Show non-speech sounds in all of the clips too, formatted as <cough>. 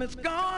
Tell 'em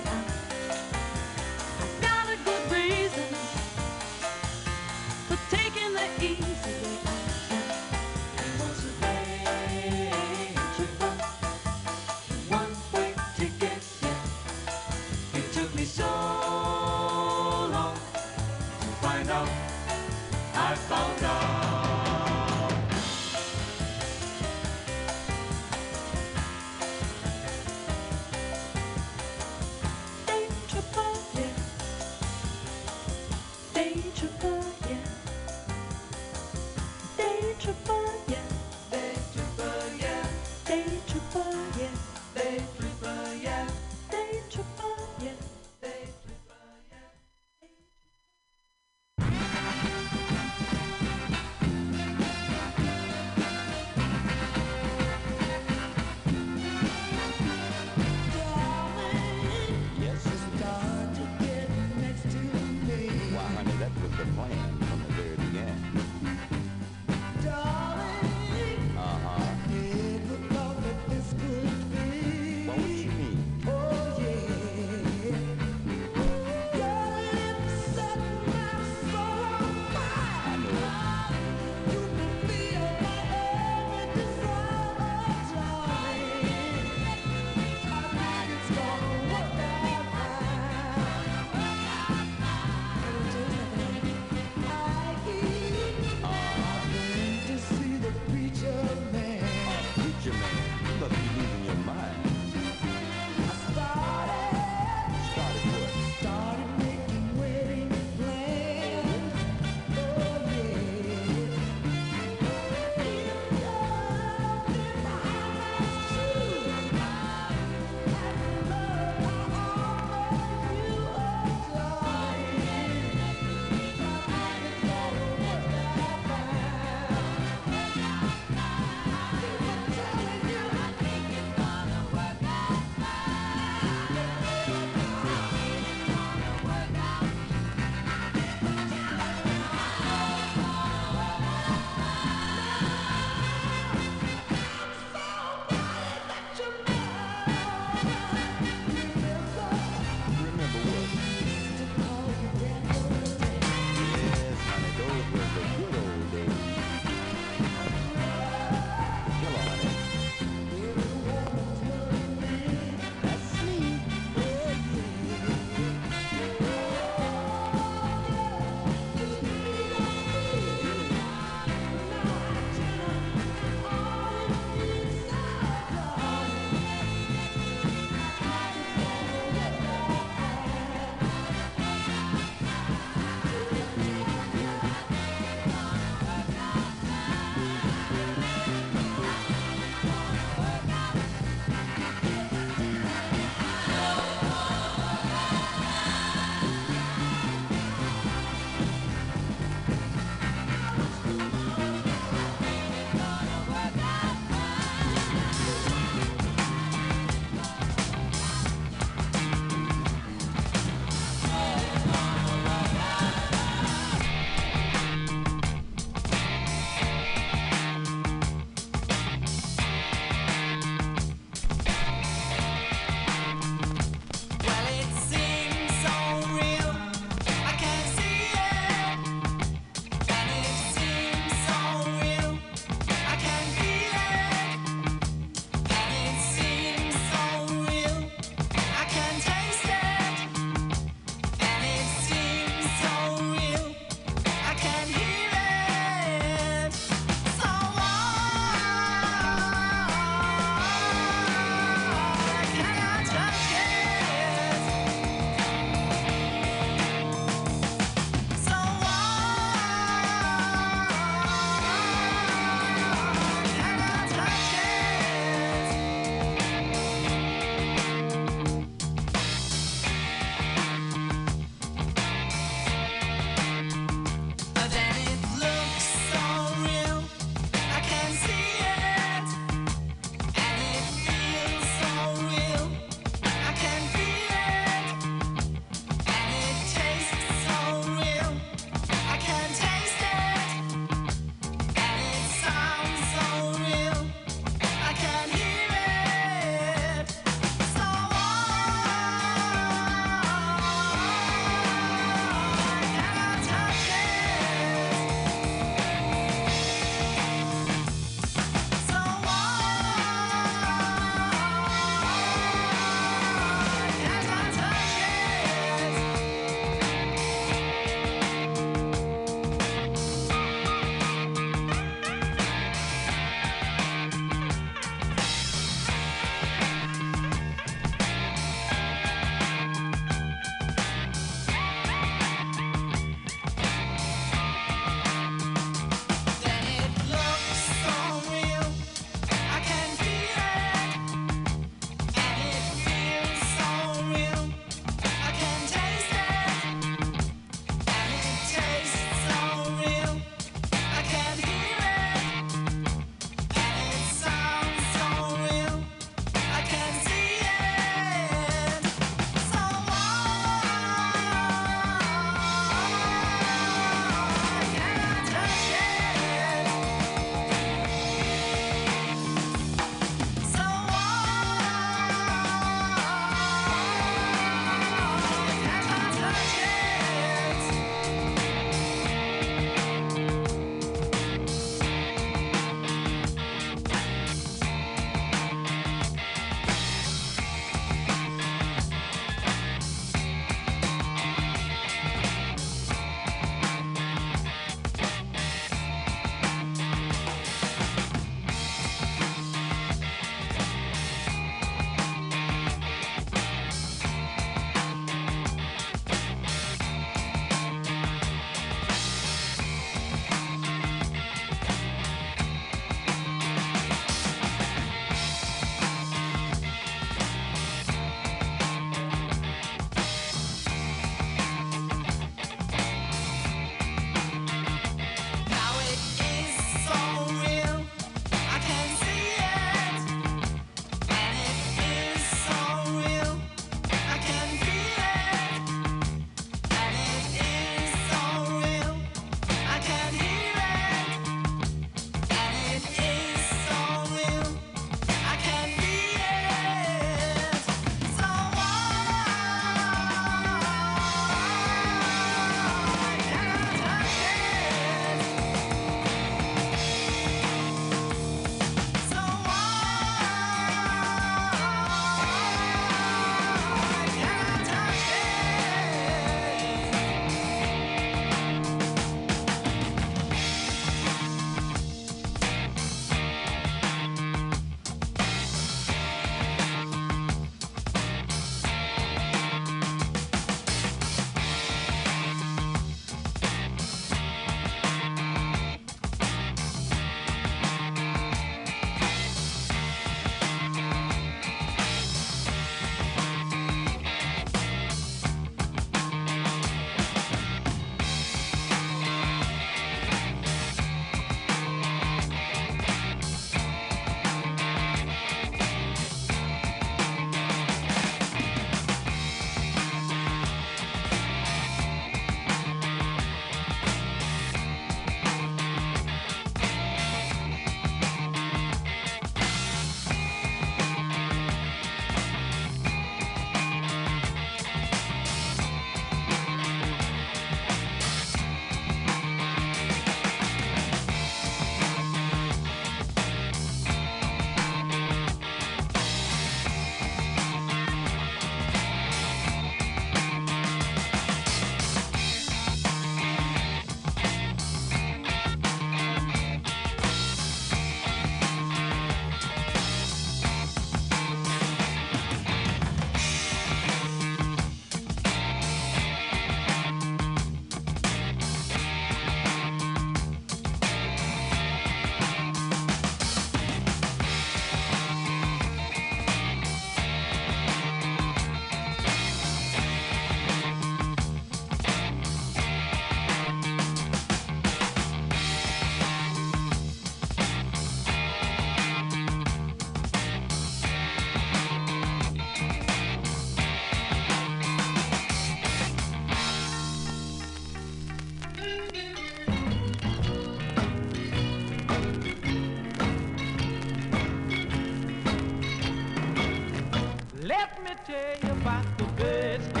Let me tell you about the birds.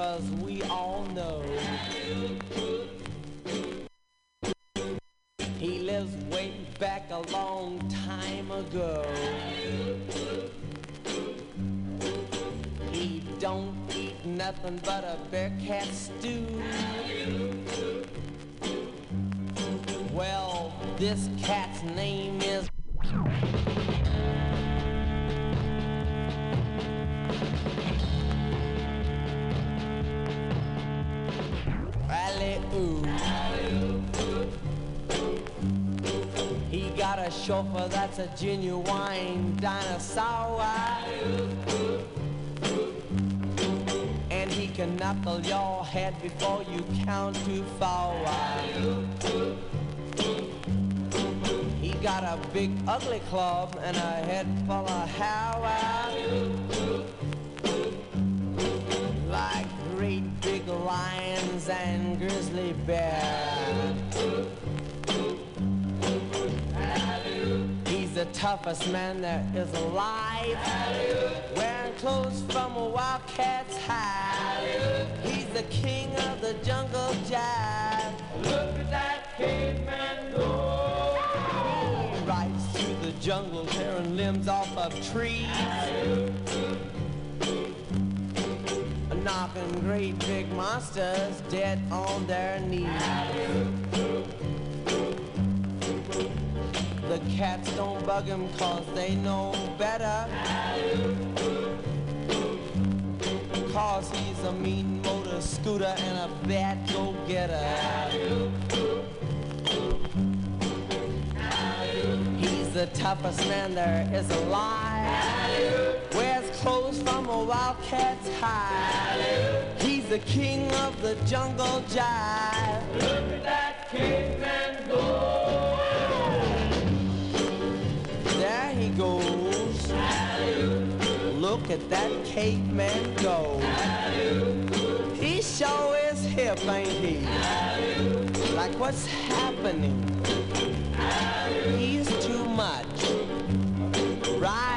cause we all know he lives way back a long time ago. He don't eat nothing but a bear cat stew. Well, this cat chauffeur that's a genuine dinosaur. And he can knuckle your head before you count too far. He got a big ugly club and a head full of hair. Like great big lions and grizzly bears. Toughest man there is alive. Wearing clothes from a wildcat's hide. He's the king of the jungle jive. Look at that caveman go. He rides through the jungle tearing limbs off of trees. Knocking great big monsters dead on their knees. The cats don't bug him cause they know better. Cause he's a mean motor scooter and a bad go-getter. He's the toughest man there is alive. Wears clothes from a wildcat's hide. He's the king of the jungle jive. Look at that caveman go. Goes. Look at that caveman go. He sure is hip, ain't he? Like what's happening? He's too much. Right,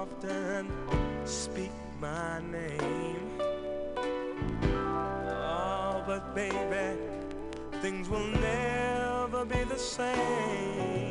often speak my name. Oh, but baby, things will never be the same.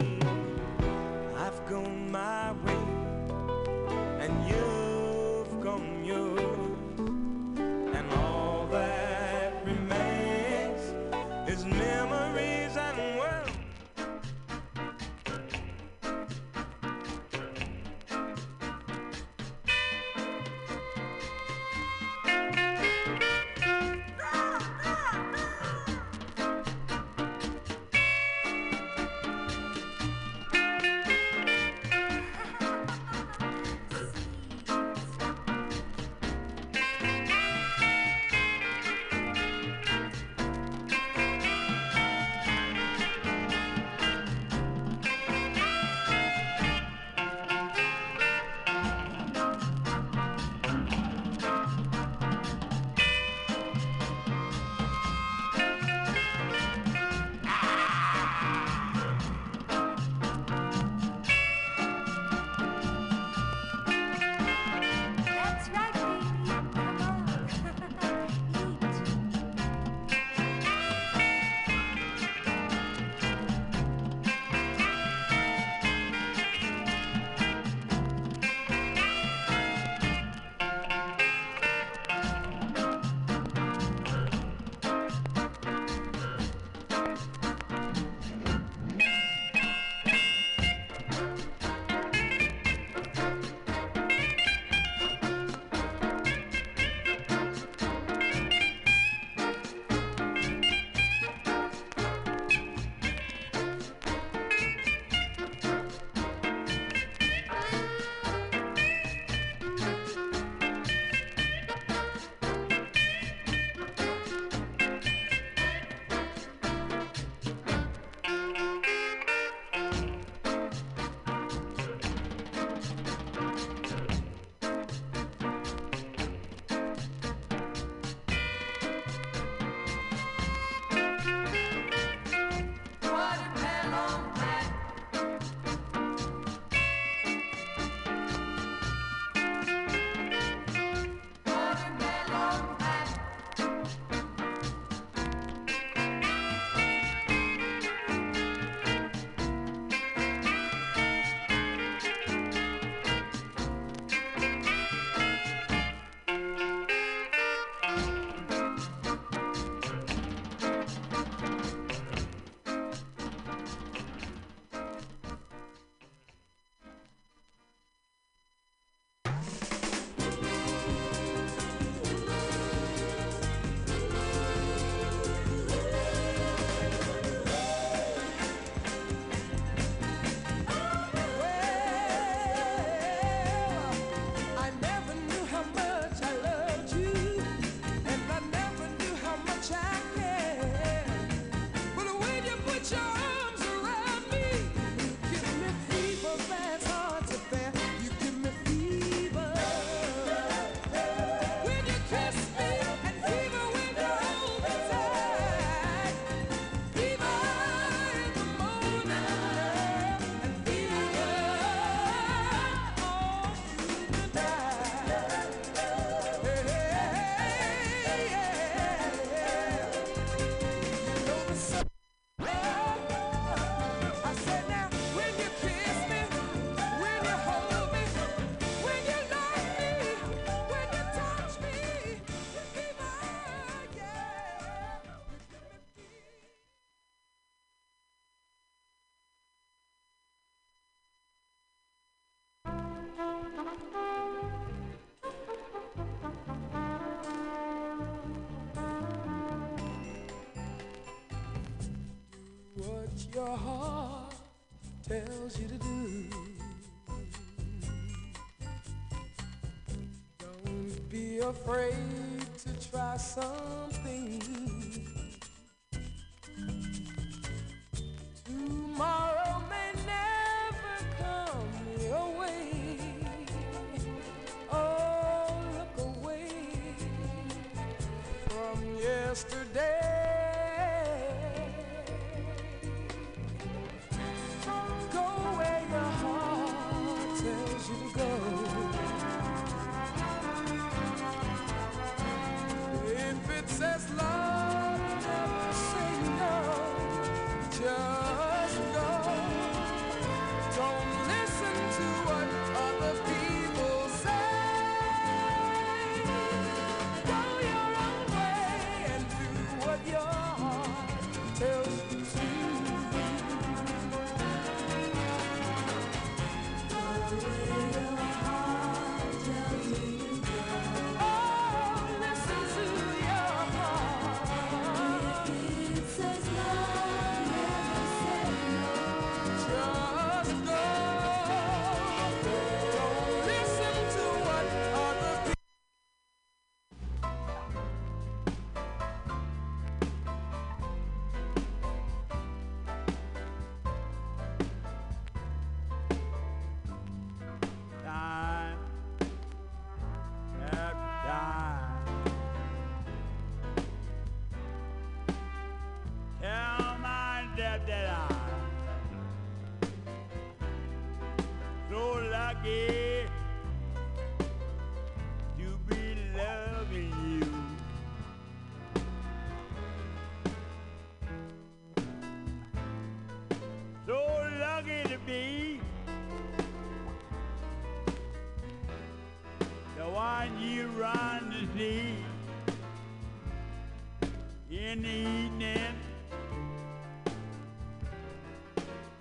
in the evening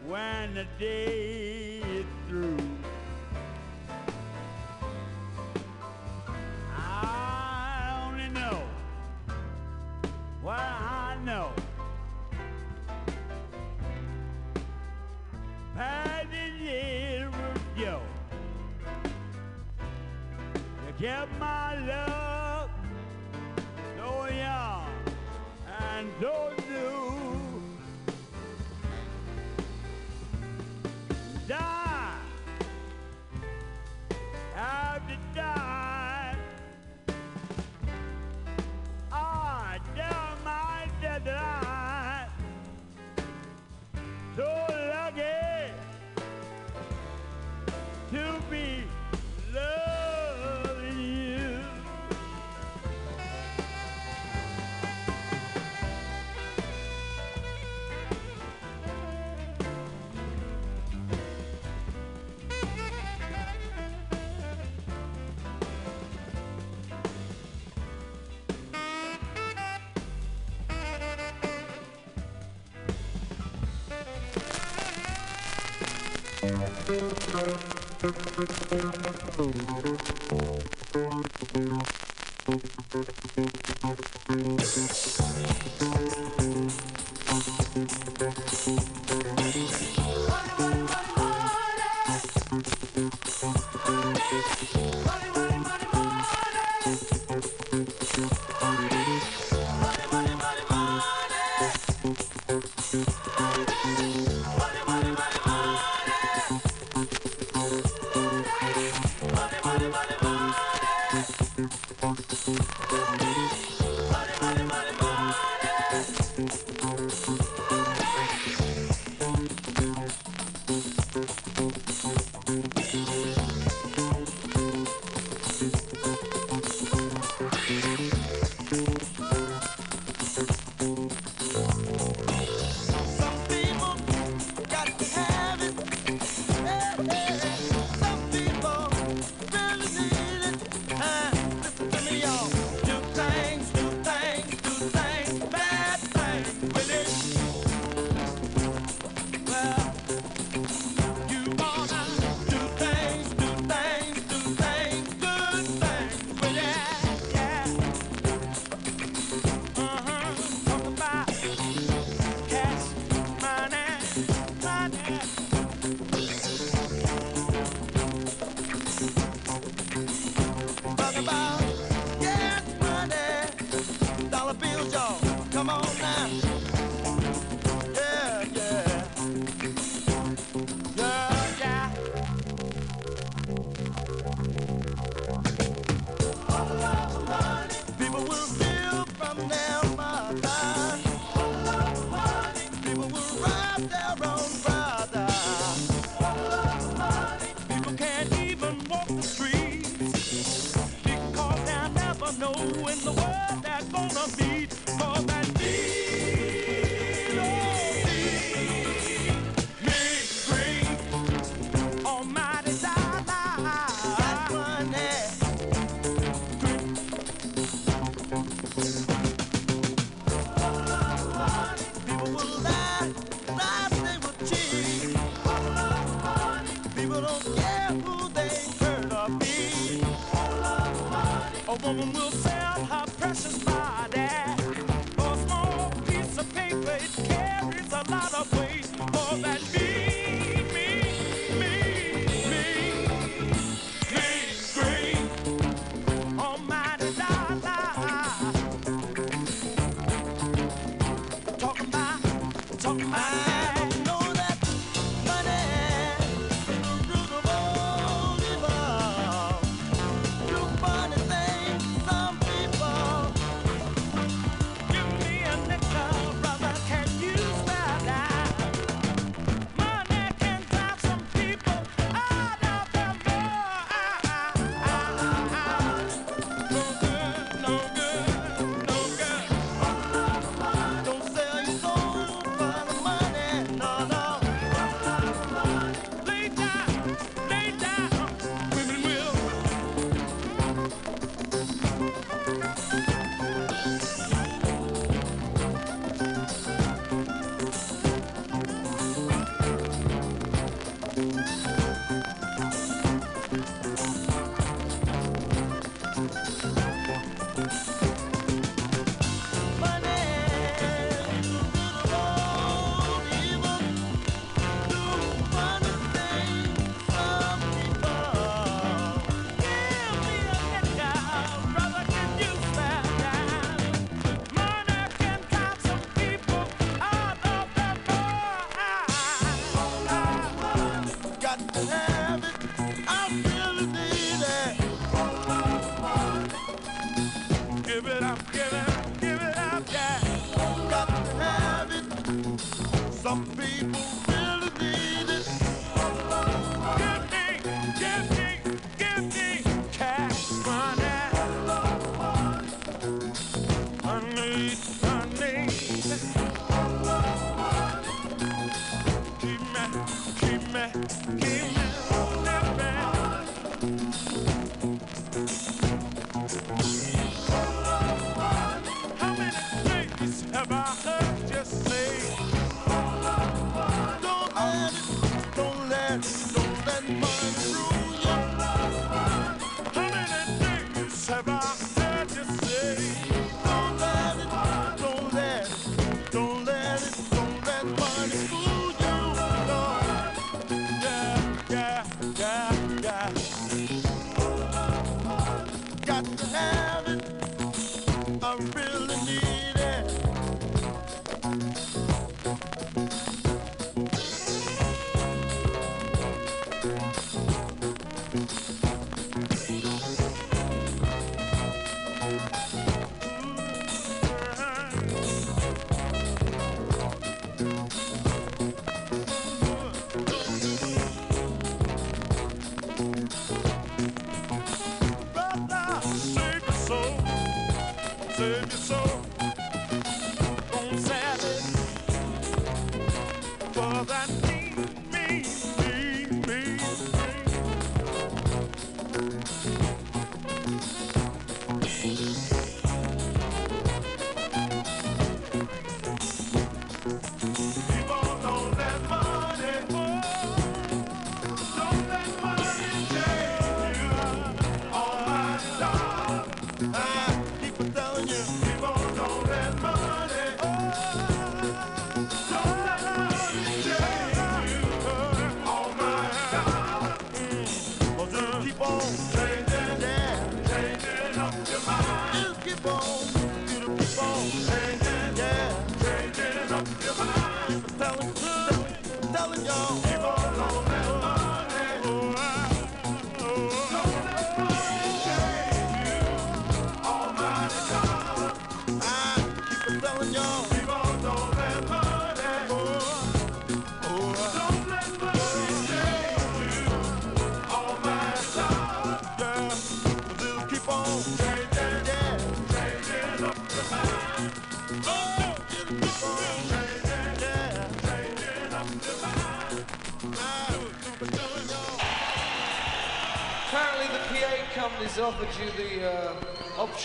when the day is through. I only know what I know. Passing years with you, you kept my love.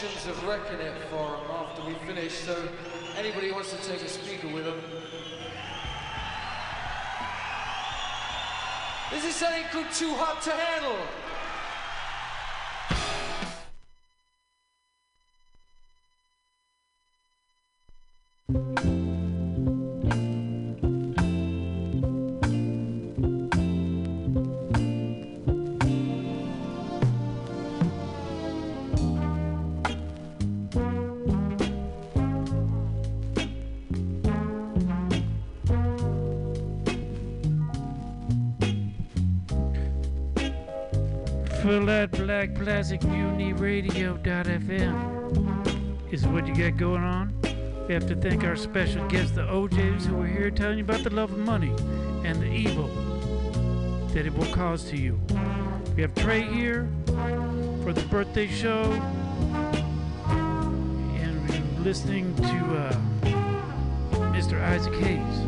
options of wrecking it for them after we finish. So anybody wants to take a speaker with them. This is something called Too Hot to Handle. you got going on. We have to thank our special guests, the O'Jays, who are here telling you about the love of money and the evil that it will cause to you. We have Trey here for the birthday show. And we're listening to uh, Mr. Isaac Hayes.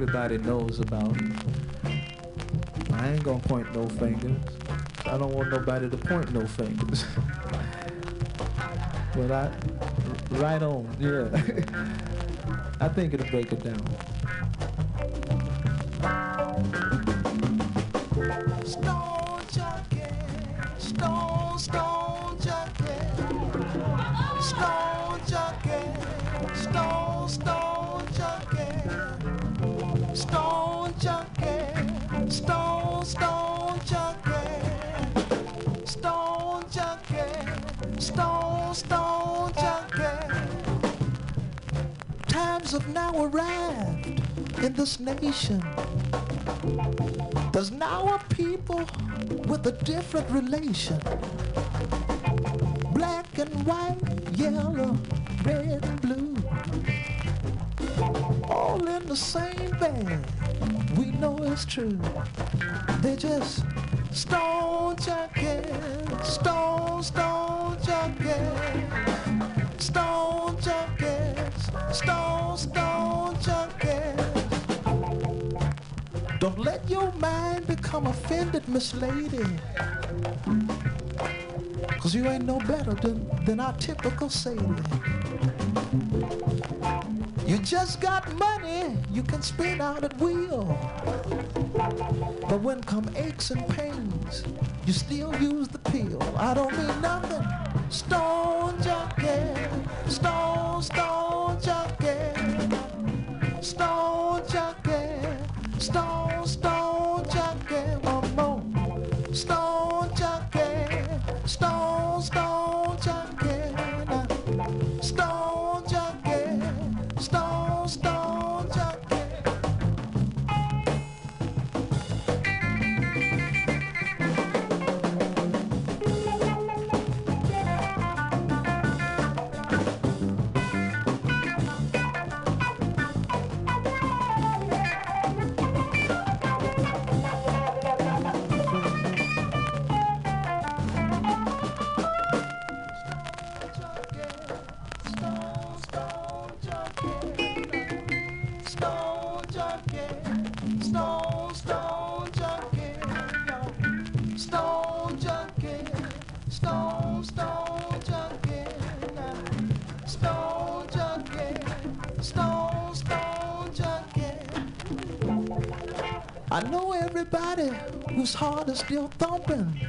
Everybody knows about. I ain't gonna point no fingers. I don't want nobody to point no fingers. <laughs> but I, right on, yeah. <laughs> I think it'll break it down. This nation. There's now a people with a different relation. Black and white, yellow, red and blue. All in the same bag. We know it's true. They just stone junkies, stone, stone junkies, stone junkies, stone, stone Don't let your mind become offended, Miss Lady. Cause you ain't no better than, than our typical Sadie. You just got money you can spend out at will. But when come aches and pains, you still use the pill. I don't mean nothing. Stone junkie, stone, stone junkie, stone whose heart is still thumping. <laughs>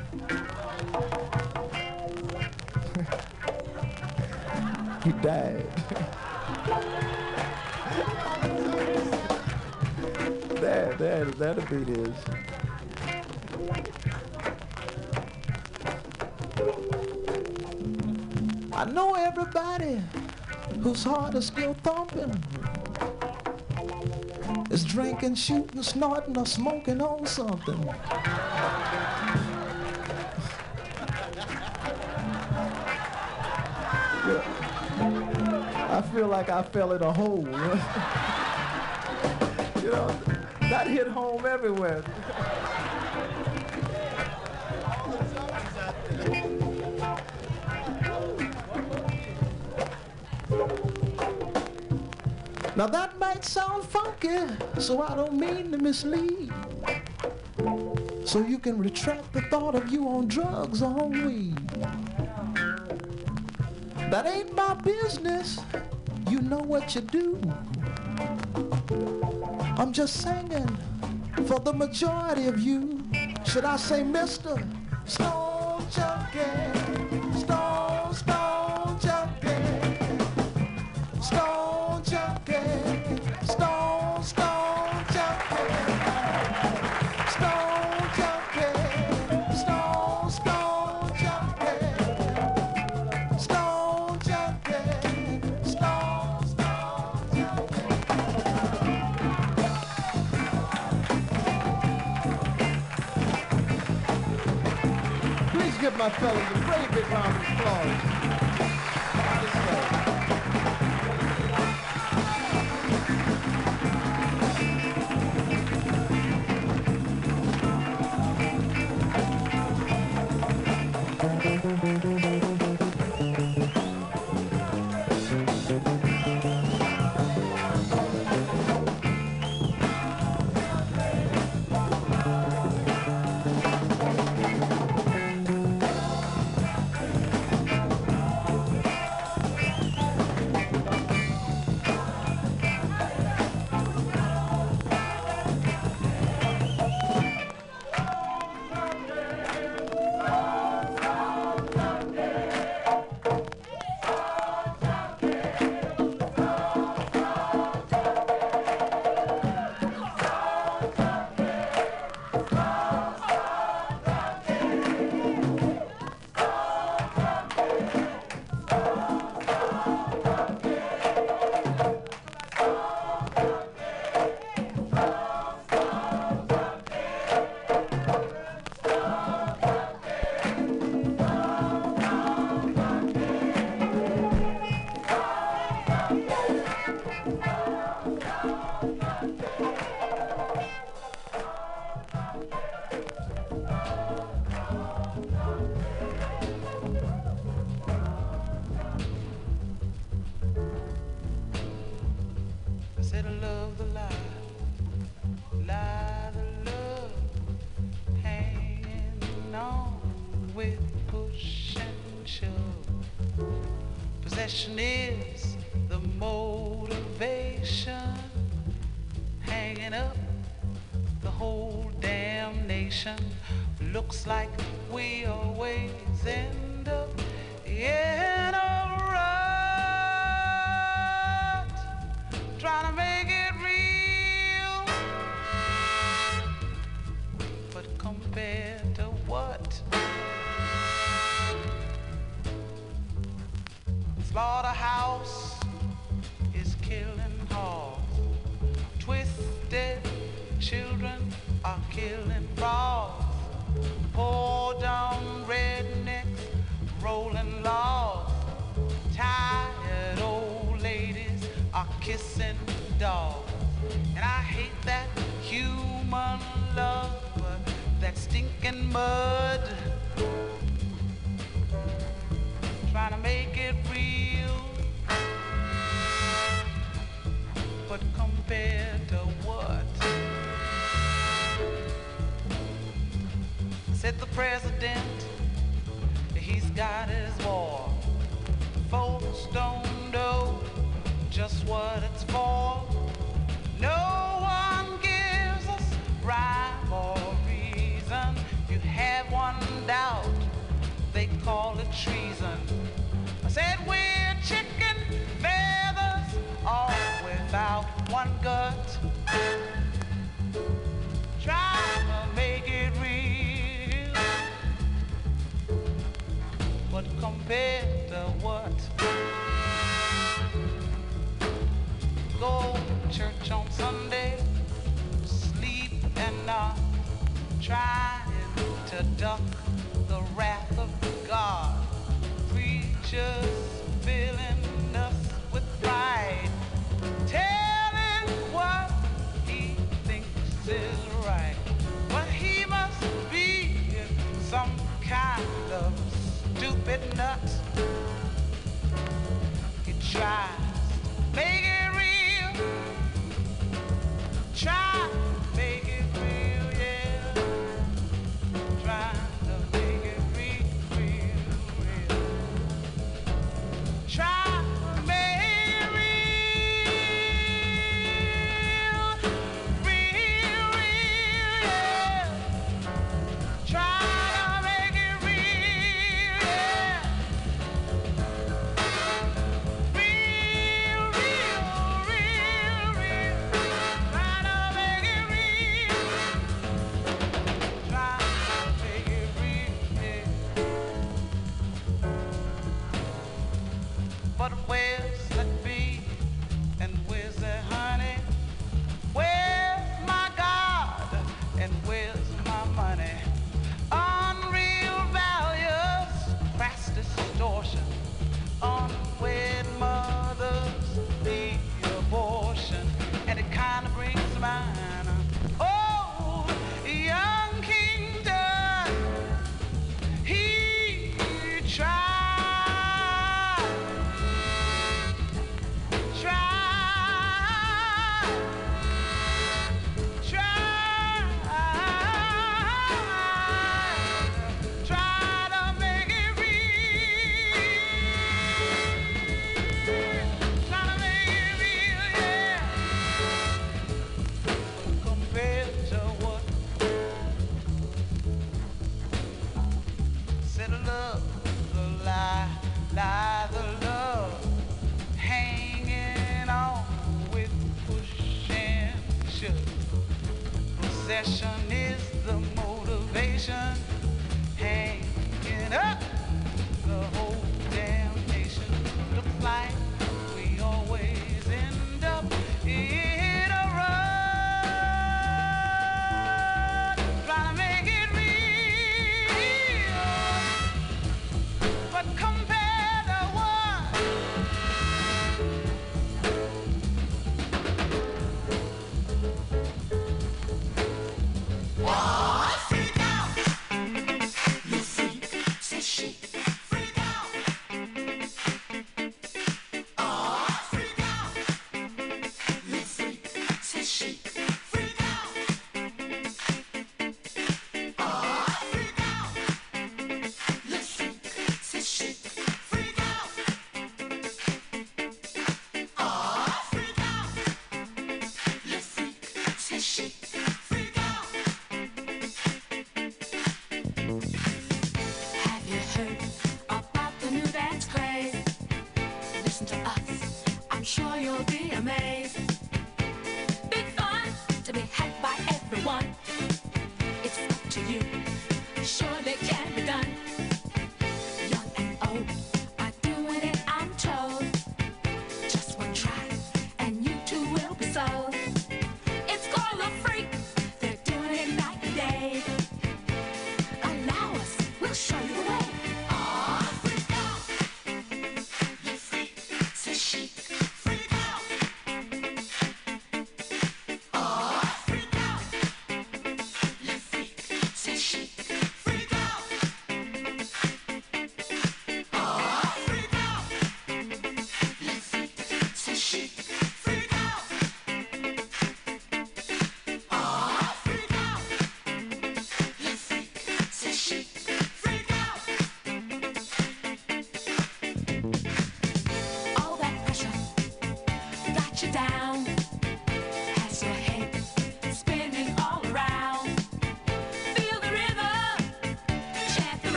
he died. <laughs> there, there, that'll be his. I know everybody whose heart is still thumping is drinking, shooting, snorting, or smoking on something. Feel like I fell in a hole. <laughs> you know, that hit home everywhere. Now that might sound funky, so I don't mean to mislead. So you can retract the thought of you on drugs or on weed. That ain't my business. Know what you do. I'm just singing for the majority of you. Should I say Mr. like